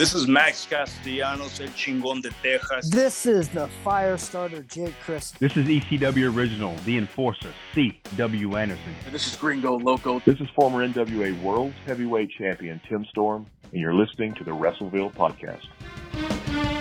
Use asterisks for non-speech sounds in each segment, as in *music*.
This is Max Castellanos, El Chingón de Texas. This is the fire starter, Jake Crist. This is ECW Original, The Enforcer, C.W. Anderson. And this is Gringo Loco. This is former NWA World Heavyweight Champion Tim Storm, and you're listening to the WrestleVille Podcast.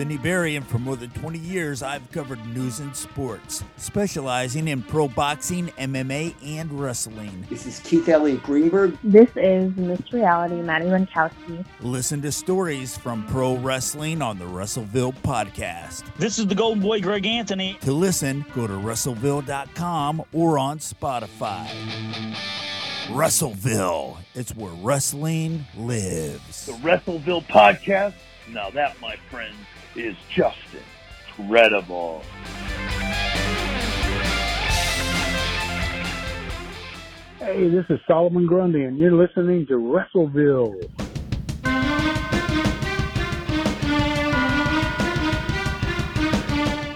I'm Vinny Berry, and for more than 20 years, I've covered news and sports, specializing in pro boxing, MMA, and wrestling. This is Keith Elliot Greenberg. This is Miss Reality, Maddie Lankowski. Listen to stories from pro wrestling on the WrestleVille podcast. This is the Golden Boy, Greg Anthony. To listen, go to WrestleVille.com or on Spotify. WrestleVille. it's where wrestling lives. The WrestleVille podcast. Now that, my friends, is just incredible. Hey, this is Solomon Grundy, and you're listening to WrestleVille.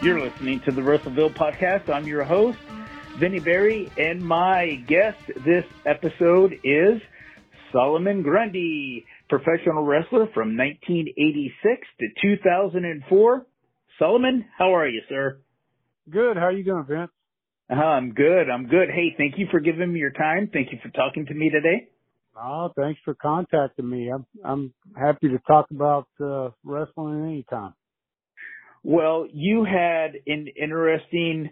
You're listening to the WrestleVille podcast. I'm your host, Vinny Berry, and my guest this episode is Solomon Grundy, professional wrestler from 1986 to 2004. Solomon, how are you, sir? Good. How are you doing, Vince? Uh, I'm good. I'm good. Hey, thank you for giving me your time. Thank you for talking to me today. Oh, thanks for contacting me. I'm I'm happy to talk about uh, wrestling anytime. Well, you had an interesting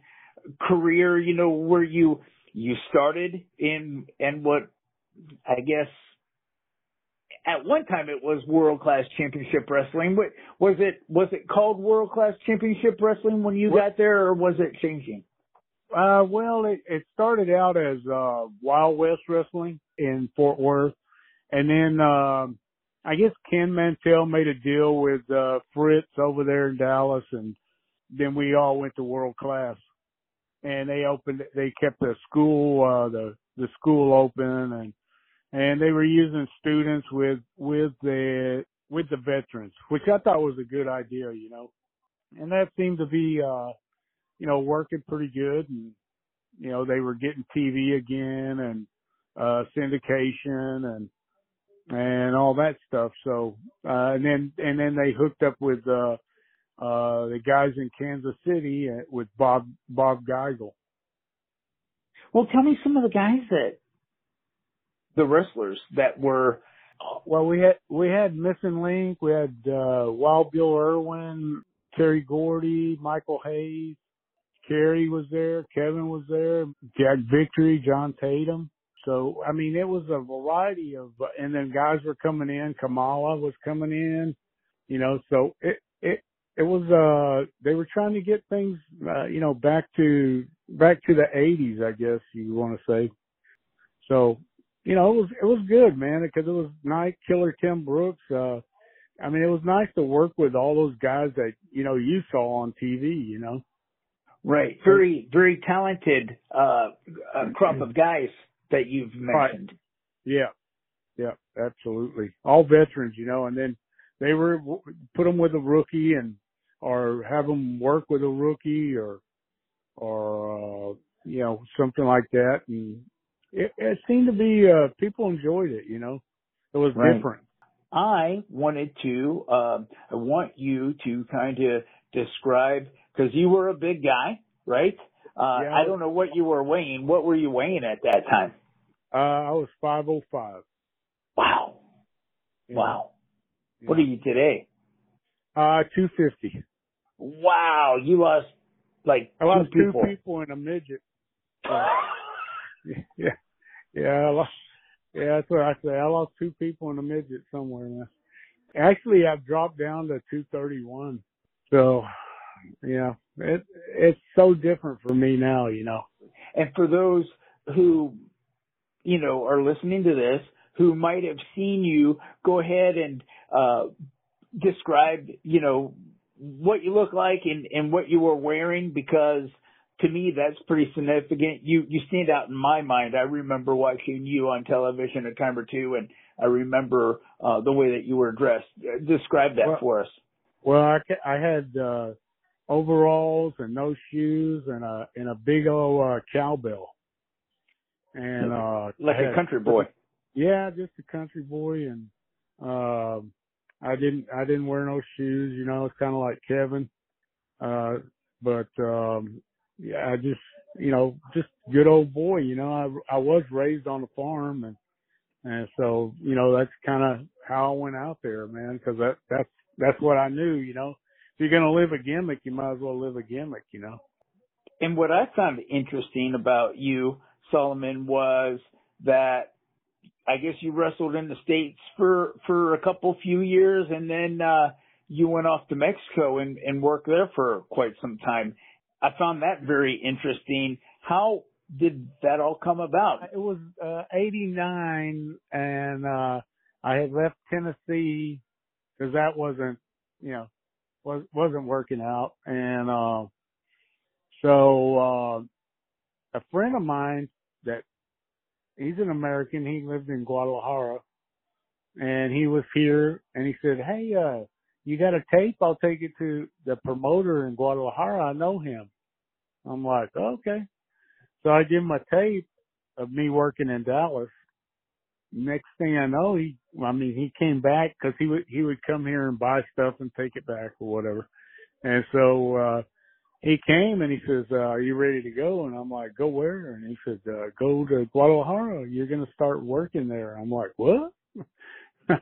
career, you know, where you you started in and what I guess at one time it was World Class Championship Wrestling. What was it? Was it called World Class Championship Wrestling when you what? got there, or was it changing? Uh, well, it, it started out as uh, Wild West Wrestling in Fort Worth, and then um, I guess Ken Mantell made a deal with uh, Fritz over there in Dallas, and then we all went to World Class, and they opened. They kept the school, uh, the the school open, and and they were using students with with the with the veterans, which I thought was a good idea, you know, and that seemed to be, uh, you know, working pretty good, and you know they were getting TV again and uh syndication and and all that stuff. So, uh, and then, and then they hooked up with, uh, uh, the guys in Kansas City uh, with Bob, Bob Geigel. Well, tell me some of the guys that, the wrestlers that were, well, we had, we had Missing Link, we had, uh, Wild Bill Irwin, Terry Gordy, Michael Hayes, Kerry was there, Kevin was there, Jack Victory, John Tatum. So, I mean, it was a variety of, and then guys were coming in. Kamala was coming in, you know, so it, it, it was, uh, they were trying to get things, uh, you know, back to, back to the eighties, I guess you want to say. So, you know, it was, it was good, man, because it was nice. Killer Tim Brooks, uh, I mean, it was nice to work with all those guys that, you know, you saw on TV, you know. Right. Very, very talented, uh, crop of guys that you've mentioned. Right. Yeah. Yeah, absolutely. All veterans, you know, and then they were put them with a rookie and or have them work with a rookie or or uh, you know something like that, and it, it seemed to be uh, people enjoyed it. You know, it was right. different. I wanted to, um, I want you to kind of describe because you were a big guy, right? Uh, yeah, I don't know what you were weighing. What were you weighing at that time? Uh, I was 505. Wow. Yeah. Wow. Yeah. What are you today? Uh, 250. Wow. You lost like I lost two two people. people in a midget. *laughs* *laughs* yeah. Yeah. I lost, yeah, that's what I say. I lost two people in a midget somewhere now. Actually, I've dropped down to 231. So, yeah, it, it's so different for me now, you know. And for those who, you know, are listening to this, who might have seen you, go ahead and uh, describe, you know, what you look like and, and what you were wearing because to me that's pretty significant. You you stand out in my mind. I remember watching you on television a time or two, and I remember uh, the way that you were dressed. Describe that well, for us. Well, I I had uh, overalls and no shoes and a and a big old uh, cowbell, and uh, like had, a country boy. Yeah, just a country boy, and um, I didn't I didn't wear no shoes. You know, it's kind of like Kevin. Uh, but um, yeah, I just you know just good old boy. You know, I I was raised on a farm, and and so you know that's kind of how I went out there, man. Because that that's that's what I knew. You know, if you're gonna live a gimmick, you might as well live a gimmick. You know. And what I found interesting about you, Solomon, was that I guess you wrestled in the states for for a couple few years, and then uh, you went off to Mexico and, and worked there for quite some time. I found that very interesting. How did that all come about? It was uh, '89, and uh, I had left Tennessee because that wasn't, you know, was wasn't working out, and uh, so uh, a friend of mine that he's an American. He lived in Guadalajara, and he was here, and he said, "Hey, uh, you got a tape? I'll take it to the promoter in Guadalajara. I know him." I'm like, "Okay." So I give him a tape of me working in Dallas. Next thing I know, he, I mean, he came back because he would he would come here and buy stuff and take it back or whatever. And so uh he came and he says, uh, "Are you ready to go?" And I'm like, "Go where?" And he said, uh, "Go to Guadalajara. You're going to start working there." I'm like, "What?" *laughs*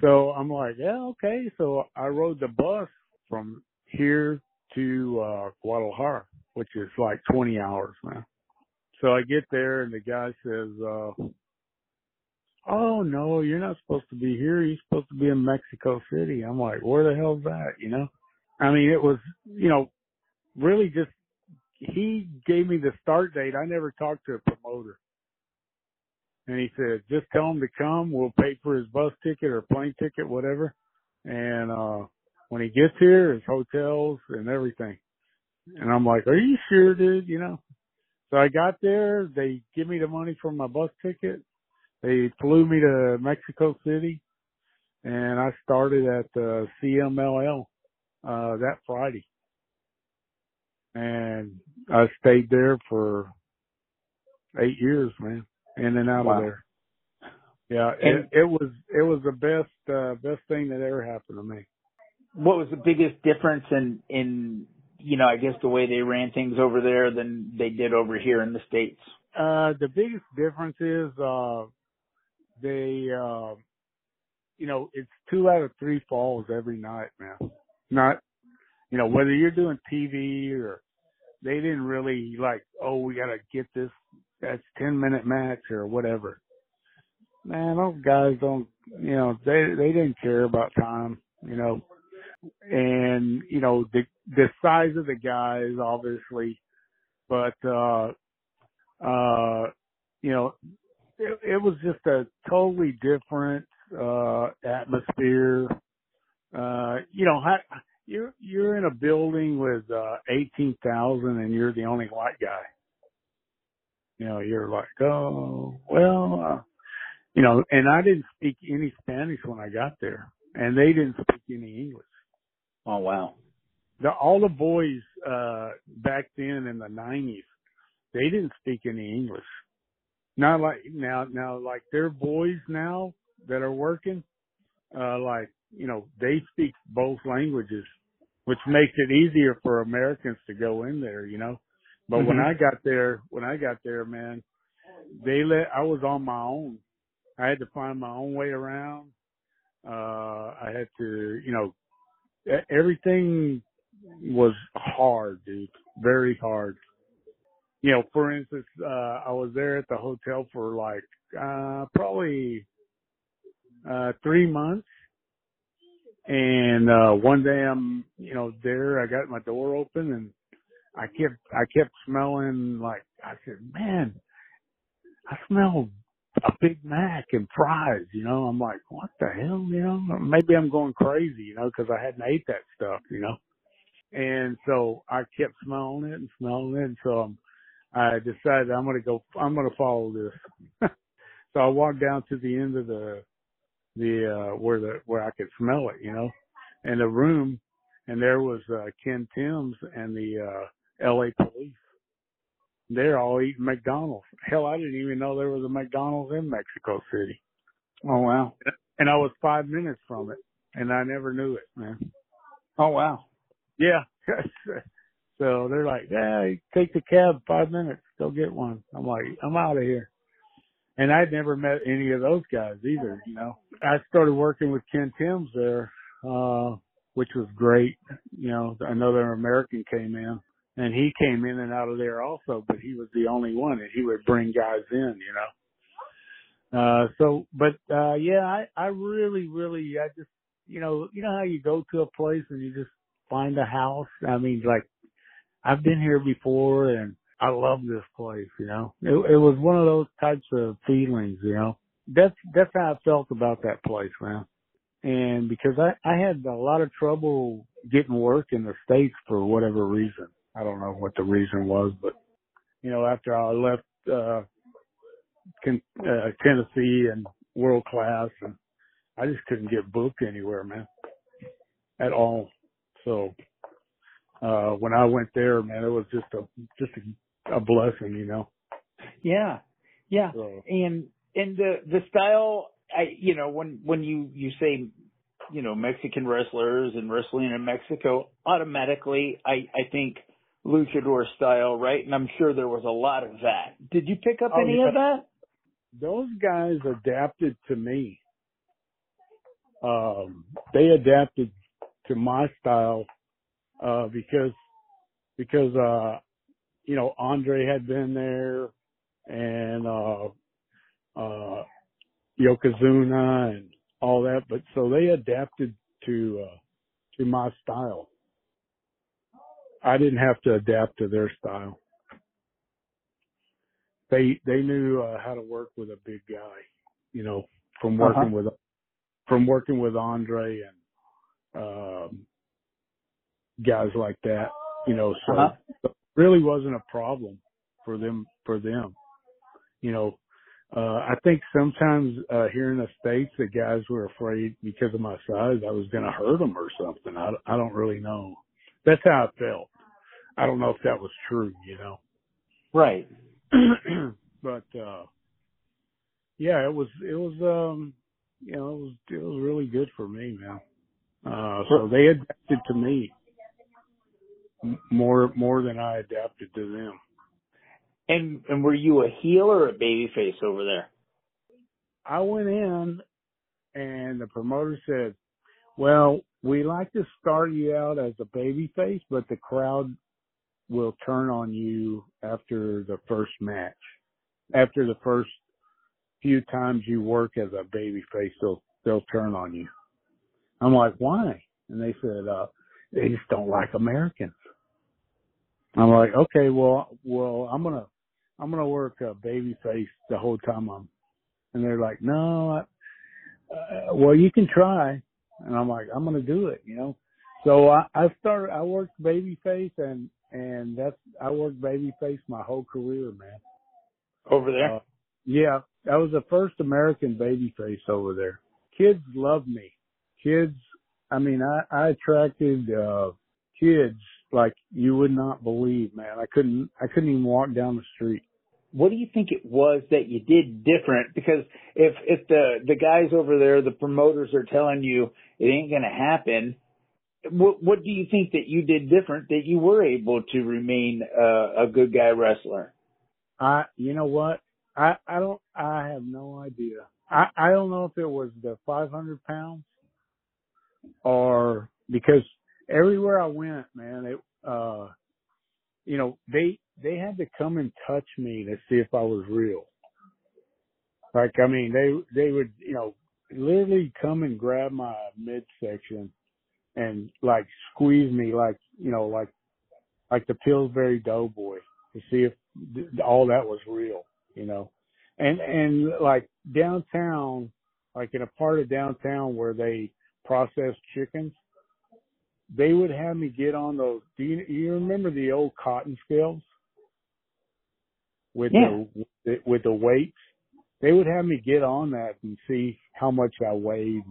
so I'm like, "Yeah, okay." So I rode the bus from here to uh Guadalajara, which is like 20 hours, man. So I get there and the guy says, uh, "Oh no, you're not supposed to be here. You're supposed to be in Mexico City." I'm like, "Where the hell's that?" You know? I mean, it was, you know, really just he gave me the start date. I never talked to a promoter. And he said, just tell him to come. We'll pay for his bus ticket or plane ticket, whatever. And, uh, when he gets here, his hotels and everything. And I'm like, are you sure, dude? You know? So I got there. They give me the money for my bus ticket. They flew me to Mexico City and I started at the CMLL, uh, that Friday and I stayed there for eight years, man, in and out wow. of there. Yeah, and, it, it was it was the best uh, best thing that ever happened to me. What was the biggest difference in in you know I guess the way they ran things over there than they did over here in the states? Uh, the biggest difference is uh, they uh, you know it's two out of three falls every night, man. Not you know whether you're doing TV or they didn't really like, oh, we got to get this that's 10 minute match or whatever. Man, those guys don't, you know, they they didn't care about time, you know. And, you know, the the size of the guys obviously, but uh uh you know, it, it was just a totally different uh atmosphere. Uh you know, how you're you're in a building with uh eighteen thousand and you're the only white guy. You know, you're like, oh well, uh, you know, and I didn't speak any Spanish when I got there, and they didn't speak any English. Oh wow! The all the boys uh back then in the nineties, they didn't speak any English. Not like now, now like their boys now that are working, uh like you know, they speak both languages, which makes it easier for Americans to go in there, you know. But mm-hmm. when I got there, when I got there, man, they let, I was on my own. I had to find my own way around. Uh, I had to, you know, everything was hard, dude. Very hard. You know, for instance, uh, I was there at the hotel for like, uh, probably, uh, three months and uh one day I'm, you know, there, I got my door open and I kept I kept smelling like I said, man, I smell a Big Mac and fries. You know, I'm like, what the hell? You know, maybe I'm going crazy. You know, because I hadn't ate that stuff. You know, and so I kept smelling it and smelling it. And so I'm, I decided I'm going to go. I'm going to follow this. *laughs* so I walked down to the end of the the uh where the where I could smell it. You know, and the room, and there was uh Ken Timbs and the uh LA police. They're all eating McDonald's. Hell, I didn't even know there was a McDonald's in Mexico City. Oh wow. And I was five minutes from it and I never knew it, man. Oh wow. Yeah. *laughs* so they're like, yeah, take the cab five minutes, go get one. I'm like, I'm out of here. And I'd never met any of those guys either, you know. I started working with Ken Timbs there, uh, which was great. You know, another American came in and he came in and out of there also, but he was the only one and he would bring guys in, you know. Uh, so, but, uh, yeah, I, I really, really, I just, you know, you know how you go to a place and you just find a house? I mean, like, I've been here before and I love this place, you know. It, it was one of those types of feelings, you know. That's, that's how I felt about that place, man. And because I, I had a lot of trouble getting work in the States for whatever reason. I don't know what the reason was, but you know, after I left uh, Ken, uh Tennessee and world class, and I just couldn't get booked anywhere, man, at all. So uh when I went there, man, it was just a just a, a blessing, you know. Yeah, yeah, So, and and the the style, I you know when when you you say you know Mexican wrestlers and wrestling in Mexico, automatically I I think luchador style, right? And I'm sure there was a lot of that. Did you pick up Oh, any yeah. of that? those guys adapted to me. Um, they adapted to my style uh, because because uh, you know Andre had been there and uh, uh, Yokozuna and all that, but so they adapted to uh, to my style. I didn't have to adapt to their style they they knew uh, how to work with a big guy, you know, from working Uh-huh. with from working with Andre and um, guys like that, you know. So, Uh-huh. it really wasn't a problem for them for them, you know. Uh, I think sometimes uh, here in the states, the guys were afraid because of my size, I was going to hurt them or something. I, I don't really know. That's how I felt. I don't know if that was true, you know. Right. *clears throat* but uh yeah, it was it was um you know, it was it was really good for me, man. Uh so they adapted to me more more than I adapted to them. And and were you a heel or a baby face over there? I went in and the promoter said, "Well, we like to start you out as a baby face, but the crowd will turn on you after the first match. After the first few times you work as a baby face, they'll they'll turn on you." I'm like, "Why?" And they said, "Uh, they just don't like Americans." I'm like, "Okay, well, well, I'm gonna I'm gonna work a baby face the whole time I'm." And they're like, "No, I, uh, well, you can try." And I'm like, "I'm gonna do it," you know. So I, I started. I worked babyface, and and that's I worked babyface my whole career, man. Over there? Uh, yeah, that was the first American babyface over there. Kids loved me. Kids, I mean, I, I attracted uh kids like you would not believe, man. I couldn't, I couldn't even walk down the street. what do you think it was that you did different? Because if if the the guys over there, the promoters are telling you it ain't gonna happen, what what do you think that you did different that you were able to remain uh, a good guy wrestler? I, you know what? I, I don't, I have no idea. I, I don't know if it was the 500 pounds or because everywhere I went, man, it, uh, you know, they, they had to come and touch me to see if I was real. Like, I mean, they, they would, you know, literally come and grab my midsection and like squeeze me like, you know, like like the Pillsbury Doughboy to see if th- all that was real, you know. And and like downtown, like in a part of downtown where they process chickens, they would have me get on those. Do you you remember the old cotton scales with Yeah. the with the weights? They would have me get on that and see how much I weighed.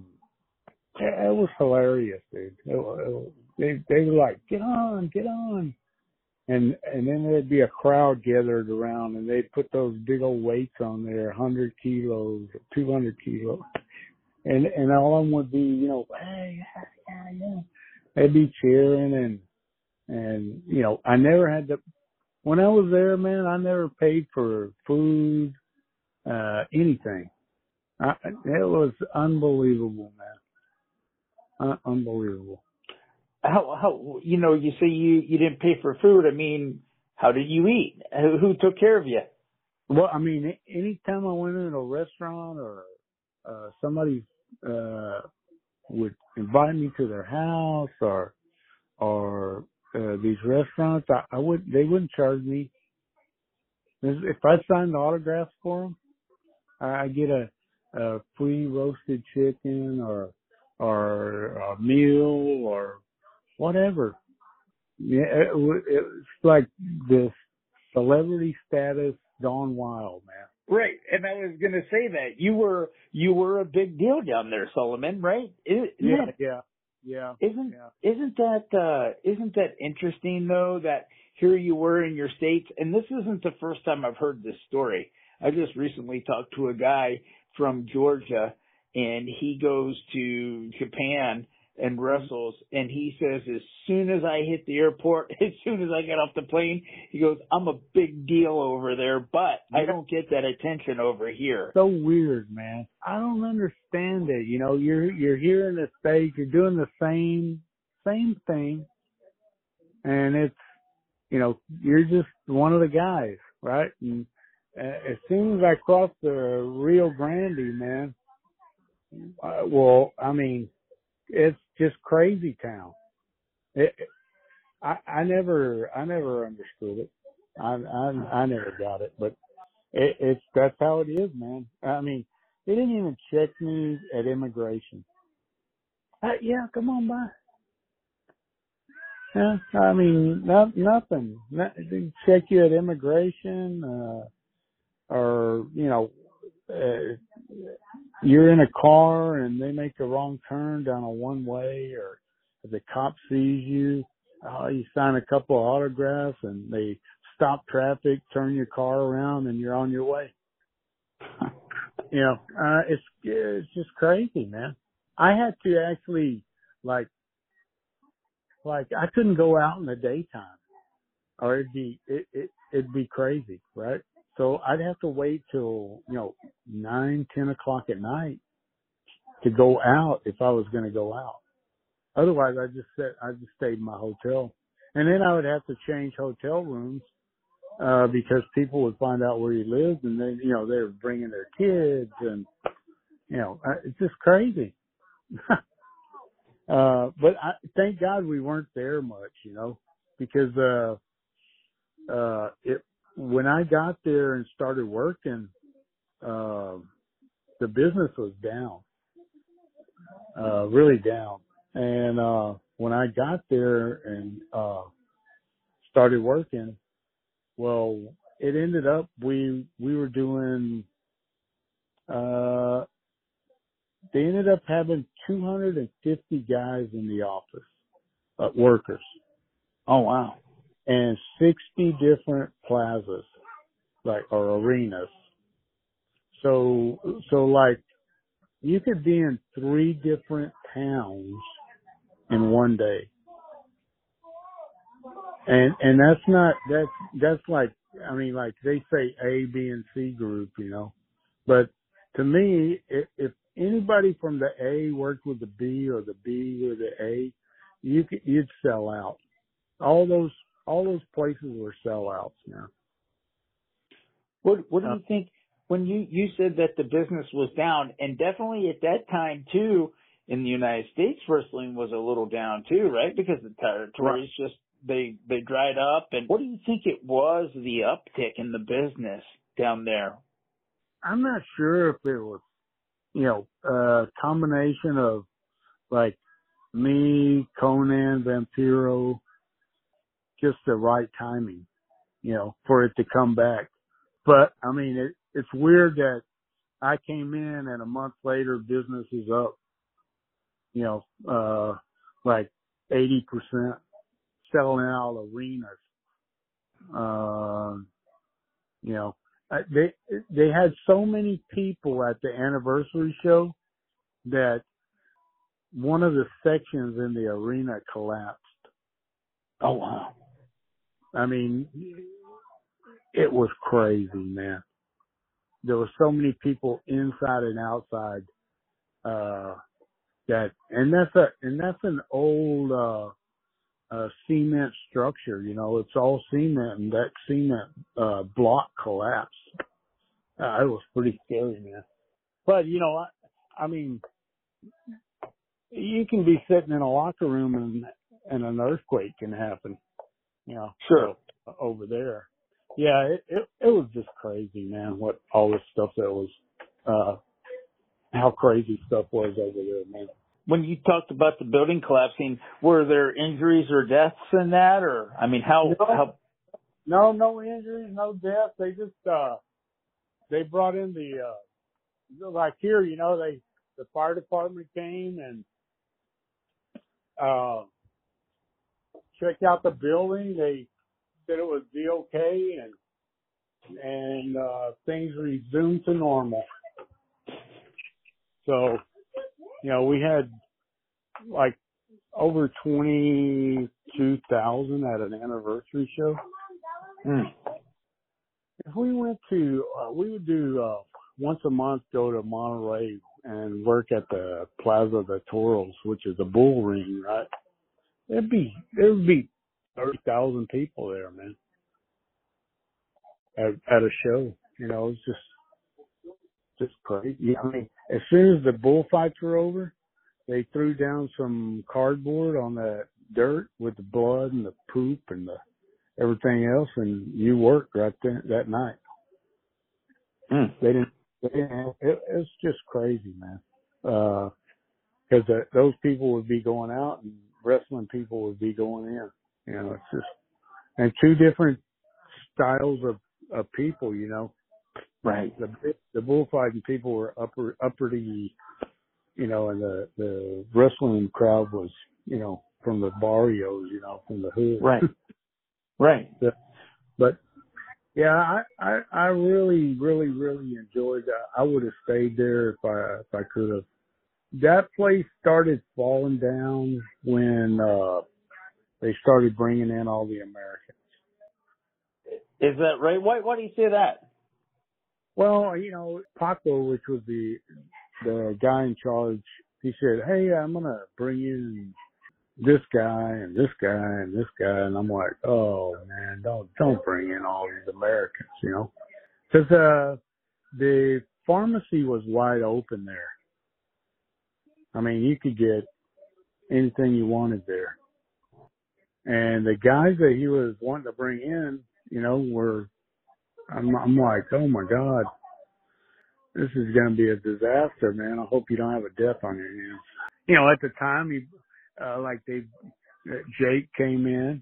It it was hilarious, dude. It, it, they they were like, "Get on, get on," and and then there'd be a crowd gathered around, and they'd put those big old weights on there, hundred kilos, two hundred kilos, and and all of them would be, you know, hey, yeah, yeah, yeah. They'd be cheering and and you know, I never had to. When I was there, man, I never paid for food, uh, anything. I, it was unbelievable, man. Uh, unbelievable. How how you know you say you you didn't pay for food. I mean, how did you eat? Who, who took care of you? Well, I mean, anytime I went into a restaurant or uh somebody uh would invite me to their house or or uh, these restaurants, I, I would they wouldn't charge me. If I signed autographs for them, I I get a, a free roasted chicken or or a meal or whatever. Yeah, it, it's like this celebrity status gone wild, man. Right, and I was gonna say that you were you were a big deal down there, Solomon. Right? Isn't Yeah, yeah, yeah. Isn't Yeah. isn't that uh isn't that interesting though that here you were in your states and this isn't the first time I've heard this story. I just recently talked to a guy from Georgia and he goes to Japan and wrestles and he says as soon as I hit the airport, *laughs* as soon as I get off the plane, he goes, I'm a big deal over there, but I don't get that attention over here. so weird, man. I don't understand it. You know, you're you're here in the states, you're doing the same same thing, and it's you know you're just one of the guys, right? And uh, as soon as I cross the Rio Grande, man, uh, well, I mean, it's just crazy town. It, I I never I never understood it. I I I never got it, but it, it's that's how it is, man. I mean, they didn't even check me at immigration. Uh, yeah, come on by. Yeah, I mean, not, nothing. Not, they check you at immigration, uh, or you know, uh, you're in a car and they make a wrong turn down a one way, or the cop sees you, uh, you sign a couple of autographs and they stop traffic, turn your car around, and you're on your way. You know, uh, it's it's just crazy, man. I had to actually like like I couldn't go out in the daytime, or it'd be it, it it'd be crazy, right? So I'd have to wait till you know nine, ten o'clock at night to go out if I was going to go out. Otherwise, I just said I just stayed in my hotel, and then I would have to change hotel rooms uh because people would find out where you lived, and then you know they were bringing their kids, and you know it's just crazy. *laughs* uh But I, thank God we weren't there much, you know, because uh uh it when I got there and started working, uh, the business was down, uh, really down. And uh when I got there and uh started working, well, it ended up we we were doing uh they ended up having 250 guys in the office, uh, workers, Oh wow. And 60 different plazas, like or arenas. So so like you could be in three different towns in one day. And and that's not that's that's like I mean like they say A, B, and C group, you know. But to me, if, if anybody from the A worked with the B or the B or the A, you could you'd sell out. All those all those places were sellouts now. What what do Uh, you think when you you said that the business was down and definitely at that time too in the United States wrestling was a little down too, right? Because the territories just they they dried up. And what do you think it was the uptick in the business down there? I'm not sure if it was, you know, a combination of like me, Konnan, Vampiro, just the right timing, you know, for it to come back. But I mean, it, it's weird that I came in and a month later business is up, you know, uh, like 80%, selling out arenas. Uh, you know, they, they had so many people at the anniversary show that one of the sections in the arena collapsed. Oh wow. I mean, it was crazy, man. There were so many people inside and outside, uh, that, and that's a, and that's an old, uh, uh, cement structure, you know, it's all cement and that cement, uh, block collapsed. Uh, it was pretty scary, man. But, you know, I, I mean, you can be sitting in a locker room and, and an earthquake can happen, you know, sure. Over there. Yeah, it, it, it was just crazy, man, what all this stuff that was, uh, how crazy stuff was over there, man when you talked about the building collapsing, were there injuries or deaths in that, or I mean, how no, how? No, no injuries, no deaths. They just uh they brought in the uh like here, you know, they the fire department came and uh checked out the building. They said it was be okay and and uh things resumed to normal. So you know, we had like over 22,000 at an anniversary show. Mm. If we went to, uh, we would do, uh, once a month go to Monterrey and work at the Plaza de Toros, which is a bull ring, right? It'd be, it would be 30,000 people there, man. At, at a show, you know, it's just, just crazy. I mean, as soon as the bullfights were over, they threw down some cardboard on the dirt with the blood and the poop and the everything else, and you worked right then that night. Mm. They didn't. They didn't. It, it's just crazy, man. Because uh, those people would be going out and wrestling people would be going in. You know, it's just and two different styles of of people. You know, Right. The the bullfighting people were upper uppity, you know, and the the wrestling crowd was, you know, from the barrios, you know, from the hood. Right. *laughs* right. but, but yeah, I, I I really really really enjoyed that. I would have stayed there if I if I could have. That place started falling down when uh they started bringing in all the Americans. Is that right? Why why do you say that? Well, you know, Paco, which was the the guy in charge, he said, "Hey, I'm gonna bring in this guy and this guy and this guy," and I'm like, "Oh man, don't don't bring in all these Americans," you know, because uh, the pharmacy was wide open there. I mean, you could get anything you wanted there, and the guys that he was wanting to bring in, you know, were I'm, I'm like, oh my God, this is going to be a disaster, man. I hope you don't have a death on your hands. You know, at the time, he, uh, like they, uh, Jake came in,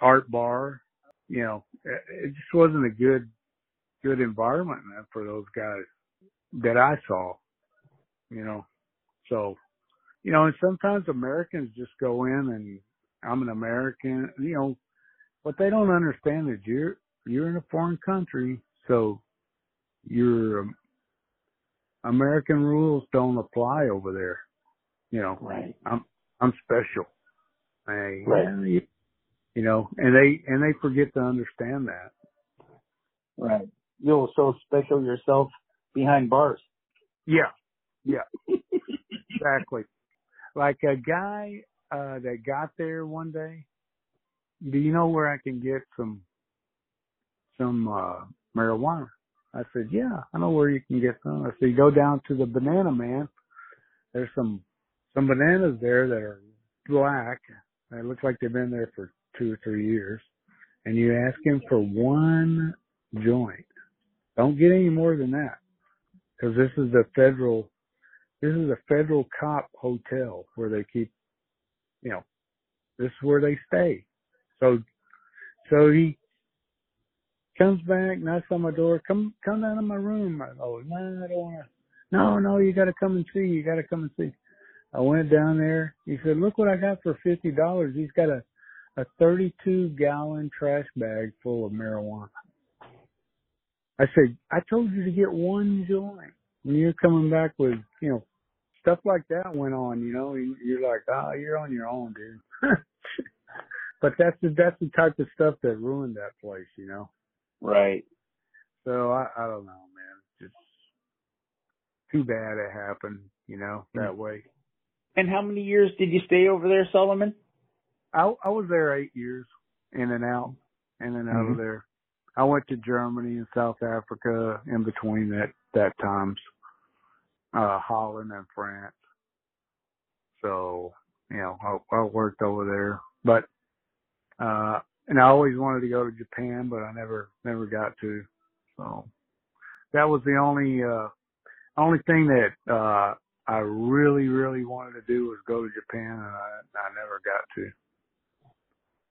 Art Barr, you know, it just wasn't a good, good environment man, for those guys that I saw, you know. So, you know, and sometimes Americans just go in and I'm an American, you know, what they don't understand is you're, you're in a foreign country, so your um, American rules don't apply over there. You know, right? I'm I'm special. I, right. You, you know, and they and they forget to understand that. Right. You're so special yourself behind bars. Yeah. Yeah. exactly. Like a guy uh that got there one day. Do you know where I can get some some uh marijuana. I said, Yeah, I know where you can get some. I said, Go down to the banana man. There's some some bananas there that are black. It looks like they've been there for two or three years, and you ask him for one joint. Don't get any more than that, because this is the federal, this is a federal cop hotel where they keep, you know, this is where they stay. So, so he comes back, knocks on my door, come, come down to my room. I go, no, I don't want to. No, no, you got to come and see. You got to come and see. I went down there. He said, look what I got for fifty dollars. He's got a a 32 gallon trash bag full of marijuana. I said, I told you to get one joint. And you're coming back with, you know, stuff like that went on, you know, you're like, oh, you're on your own, dude. *laughs* but that's the, that's the type of stuff that ruined that place, you know? Right. So I, I don't know, man. Just too bad it happened, you know, that way. And how many years did you stay over there, Solomon? I I was there eight years, in and out, in and out mm-hmm. of there. I went to Germany and South Africa in between that that times, uh, Holland and France. So you know, I, I worked over there, but uh, and I always wanted to go to Japan, but I never never got to. So that was the only uh only thing that uh I really really wanted to do was go to Japan, and I I never got to.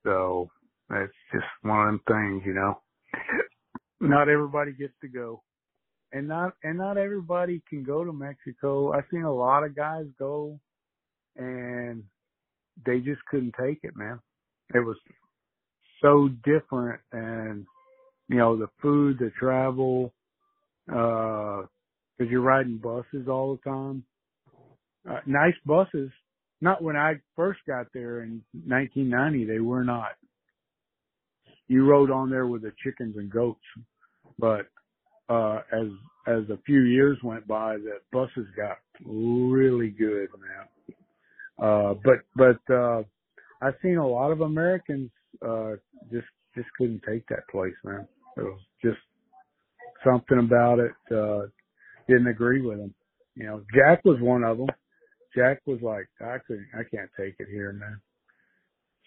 So that's just one of them things, you know. *laughs* not everybody gets to go. And not and not everybody can go to Mexico. I've seen a lot of guys go and they just couldn't take it, man. It was so different and you know, the food, the travel, uh, cause you're riding buses all the time. Uh, nice buses, not when I first got there in 1990, they were not. You rode on there with the chickens and goats, but uh as as a few years went by, the buses got really good now. Uh, but but uh, I've seen a lot of Americans uh just just couldn't take that place, man. It was just something about it. uh Didn't agree with them. You know, Jack was one of them. Jack was like, I couldn't, I can't take it here, man.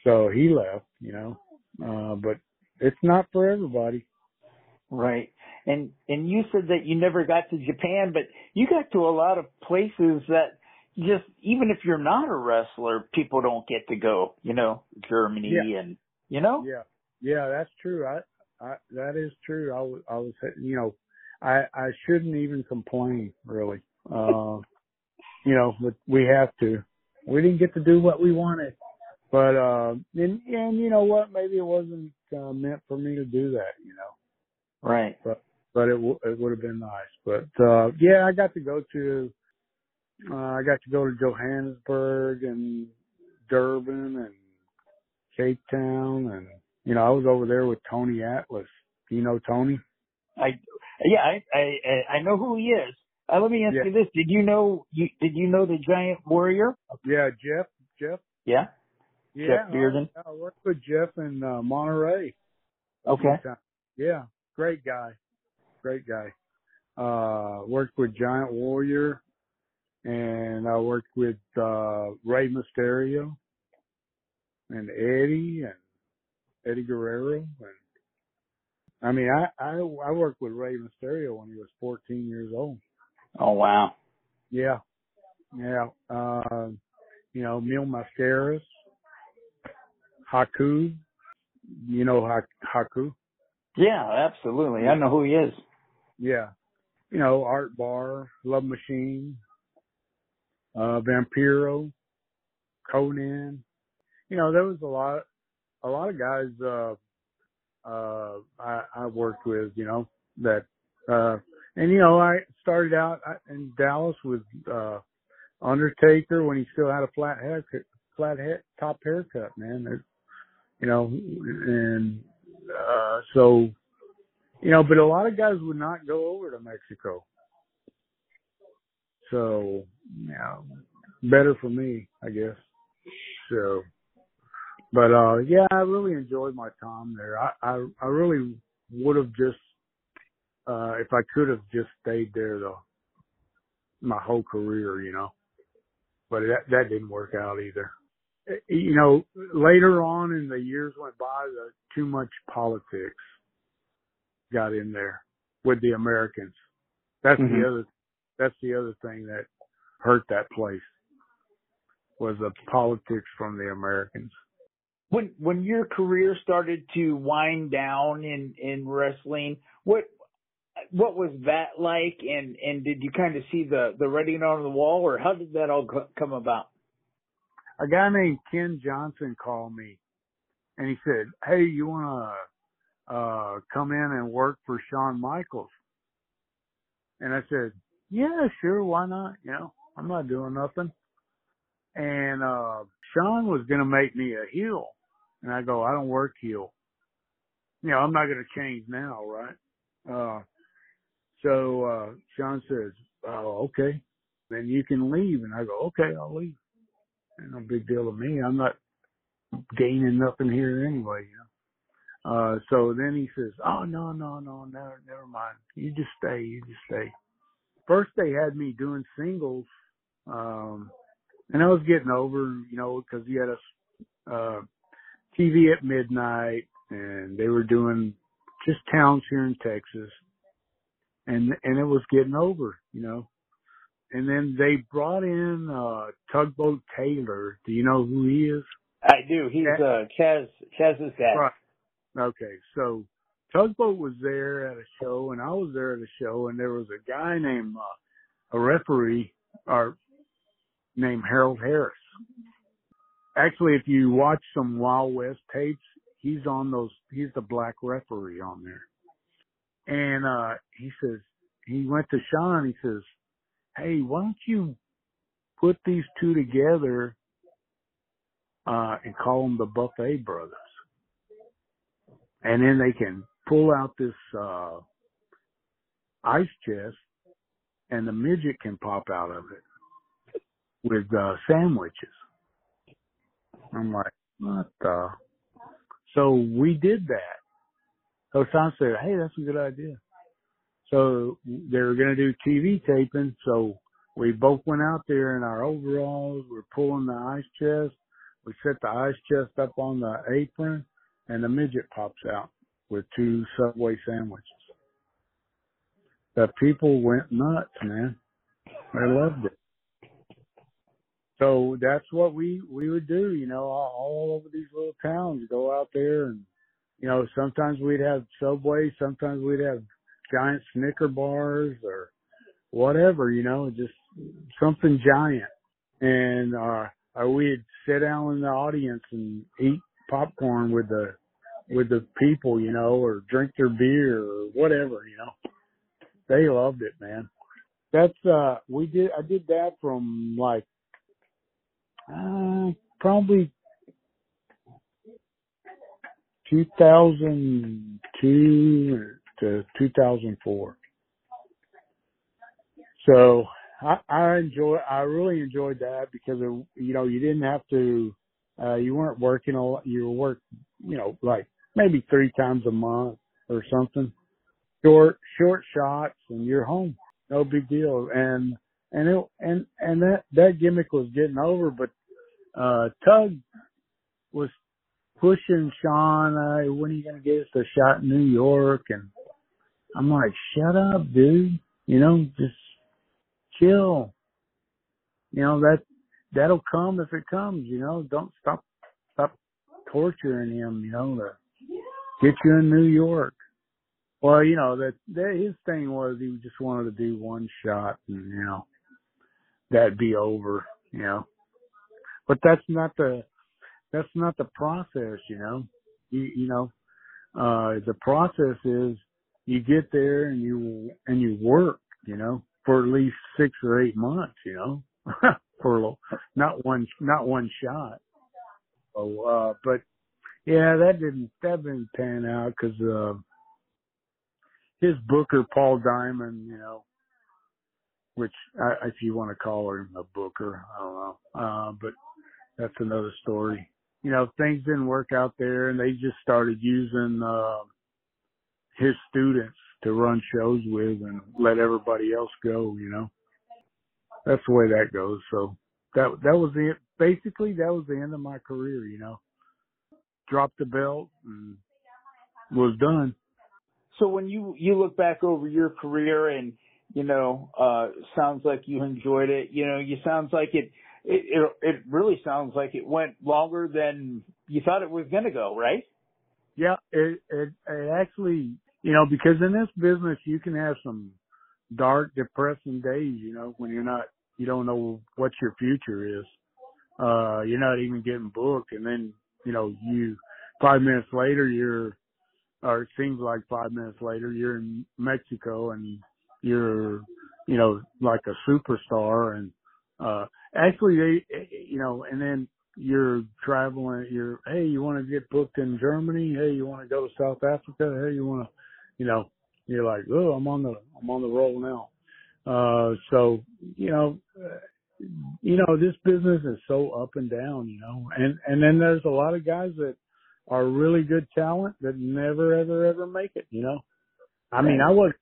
So he left, you know. Uh, but it's not for everybody. Right. And and you said that you never got to Japan, but you got to a lot of places that just even if you're not a wrestler, people don't get to go. You know, Germany yeah. and you know. Yeah, yeah, that's true. I, I that is true. I was, I was, you know, I I shouldn't even complain really. Uh, *laughs* you know, but we have to. We didn't get to do what we wanted, but uh, and and you know what? Maybe it wasn't uh, meant for me to do that. You know, right? But but it w- it would have been nice. But uh, yeah, I got to go to. Uh, I got to go to Johannesburg and Durban and Cape Town, and you know, I was over there with Tony Atlas. Do you know Tony? I yeah, I I I know who he is. Uh, let me ask yeah. you this: Did you know you did you know the Giant Warrior? Yeah, Jeff. Jeff. Yeah. Yeah. Jeff Bearden. I, I worked with Jeff in uh, Monterrey. Okay. Yeah, great guy. Great guy. Uh, worked with Giant Warrior, and I worked with uh, Rey Mysterio, and Eddie, and Eddie Guerrero, and I mean, I I I worked with Rey Mysterio when he was 14 years old. Oh wow. Yeah. Yeah. Uh, you know, Mil Mascaras, Haku. You know Haku? Yeah, absolutely. I know who he is. Yeah. You know, Art Barr, Love Machine, uh, Vampiro, Konnan. You know, there was a lot, a lot of guys, uh, uh, I, I worked with, you know, that, uh, and you know, I started out in Dallas with uh Undertaker when he still had a flat haircut, flat head, top haircut, man. It, you know, and uh so, you know, but a lot of guys would not go over to Mexico. So, you know, better for me, I guess. So, but uh yeah, I really enjoyed my time there. I I, I really would have just uh, if I could have just stayed there the my whole career, you know. But that that didn't work out either. you know, later on in the years went by, the too much politics got in there with the Americans. That's Mm-hmm. the other. That's the other thing that hurt that place was the politics from the Americans. When when your career started to wind down in in wrestling, what what was that like? And and did you kind of see the the writing on the wall, or how did that all co- come about? A guy named Ken Johnson called me, and he said, "Hey, you want to uh come in and work for Shawn Michaels?" And I said, "Yeah, sure, why not? You know, I'm not doing nothing." And uh Shawn was gonna make me a heel, and I go, "I don't work heel. You know, I'm not gonna change now, right?" Uh so uh Shawn says, Oh, okay. Then you can leave and I go, Okay, I'll leave. Ain't no big deal to me. I'm not gaining nothing here anyway, you know. Uh so then he says, Oh no, no, no, never never mind. You just stay, you just stay. First they had me doing singles, um and I was getting over, you know, because he had a uh TV at midnight and they were doing just towns here in Texas and and it was getting over, you know. And then they brought in uh Tugboat Taylor. Do you know who he is? I do. He's uh Chaz Chaz's dad. Right. Okay, so Tugboat was there at a show, and I was there at a show, and there was a guy named uh, a referee, or named Harold Harris. Actually, if you watch some Wild West tapes, he's on those. He's the black referee on there. And uh he says he went to Shawn. He says, "Hey, why don't you put these two together uh and call them the Buffet Brothers?" And then they can pull out this uh ice chest, and the midget can pop out of it with uh sandwiches. I'm like, what the? So we did that. So Shawn said, hey, that's a good idea. So they were going to do TV taping. So we both went out there in our overalls. We're pulling the ice chest. We set the ice chest up on the apron and the midget pops out with two Subway sandwiches. The people went nuts, man. They loved it. So that's what we we would do, you know, all, all over these little towns. Go out there and, you know, sometimes we'd have Subway, sometimes we'd have giant Snicker bars or whatever, you know, just something giant. And uh, uh we'd sit down in the audience and eat popcorn with the with the people, you know, or drink their beer or whatever, you know. They loved it, man. That's uh we did I did that from like uh probably 2002 to 2004. So I, I enjoy, I really enjoyed that because it, you know, you didn't have to, uh, you weren't working a lot, you were work, you know, like maybe three times a month or something. Short, short shots and you're home. No big deal. And, and it, and, and that, that gimmick was getting over, but, uh, Tug was pushing Shawn, uh, when are you going to get us a shot in New York? And I'm like, shut up, dude. You know, just chill. You know, that, that'll come if it comes, you know, don't stop, stop torturing him, you know, to get you in New York. Well, you know, that, that his thing was he just wanted to do one shot and, you know, that'd be over, you know. But that's not the, that's not the process, you know. You, you know, uh, the process is you get there and you, and you work, you know, for at least six or eight months, you know, *laughs* for not one, not one shot. So, uh, but yeah, that didn't, that didn't pan out because, uh, his booker, Paul Diamond, you know, which I, if you want to call him a booker, I don't know. Uh, but that's another story. You know, things didn't work out there and they just started using, uh, his students to run shows with and let everybody else go, you know. That's the way that goes. So that that was it. Basically, that was the end of my career. You know, dropped the belt and was done. So when you you look back over your career and you know, uh sounds like you enjoyed it. You know, you sounds like it it it, it really sounds like it went longer than you thought it was going to go, right? Yeah, it, it it actually, you know, because in this business you can have some dark, depressing days. You know, when you're not, you don't know what your future is. Uh, you're not even getting booked, and then you know you five minutes later you're, or it seems like five minutes later you're in Mexico and you're, you know, like a superstar and uh actually they you know and then you're traveling you're hey you want to get booked in germany hey you want to go to south africa hey you want to you know you're like oh i'm on the i'm on the roll now. Uh so you know uh, you know this business is so up and down you know and and then there's a lot of guys that are really good talent that never ever ever make it you know? I mean i was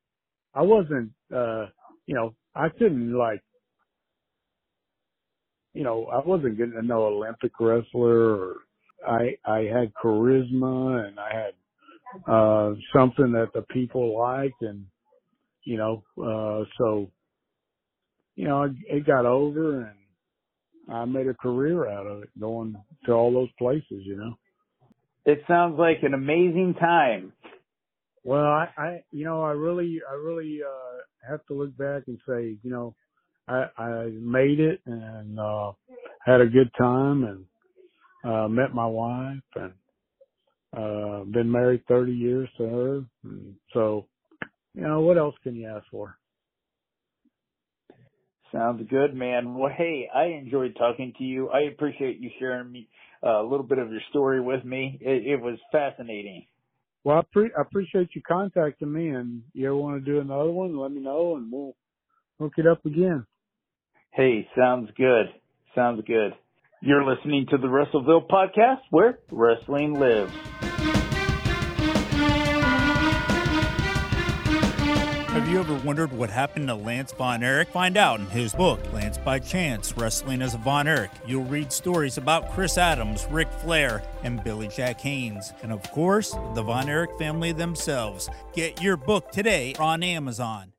i wasn't uh you know i couldn't like you know, I wasn't getting to know Olympic wrestler or I I had charisma and I had uh something that the people liked and you know, uh so you know, it, it got over and I made a career out of it going to all those places, you know. It sounds like an amazing time. Well, I, I you know, I really I really uh have to look back and say, you know, I, I made it and uh had a good time and uh met my wife and uh been married 30 years to her. So you know what else can you ask for? Sounds good man. Well hey i enjoyed talking to you. I appreciate you sharing me uh, a little bit of your story with me. It, it was fascinating. Well I, pre- I appreciate you contacting me and you ever want to do another one let me know and we'll hook it up again. Hey, sounds good. Sounds good. You're listening to the WrestleVille podcast where wrestling lives. Have you ever wondered what happened to Lance Von Erich? Find out in his book, Lance by Chance Wrestling as a Von Erich. You'll read stories about Chris Adams, Ric Flair, and Billy Jack Haynes. And of course, the Von Erich family themselves. Get your book today on Amazon.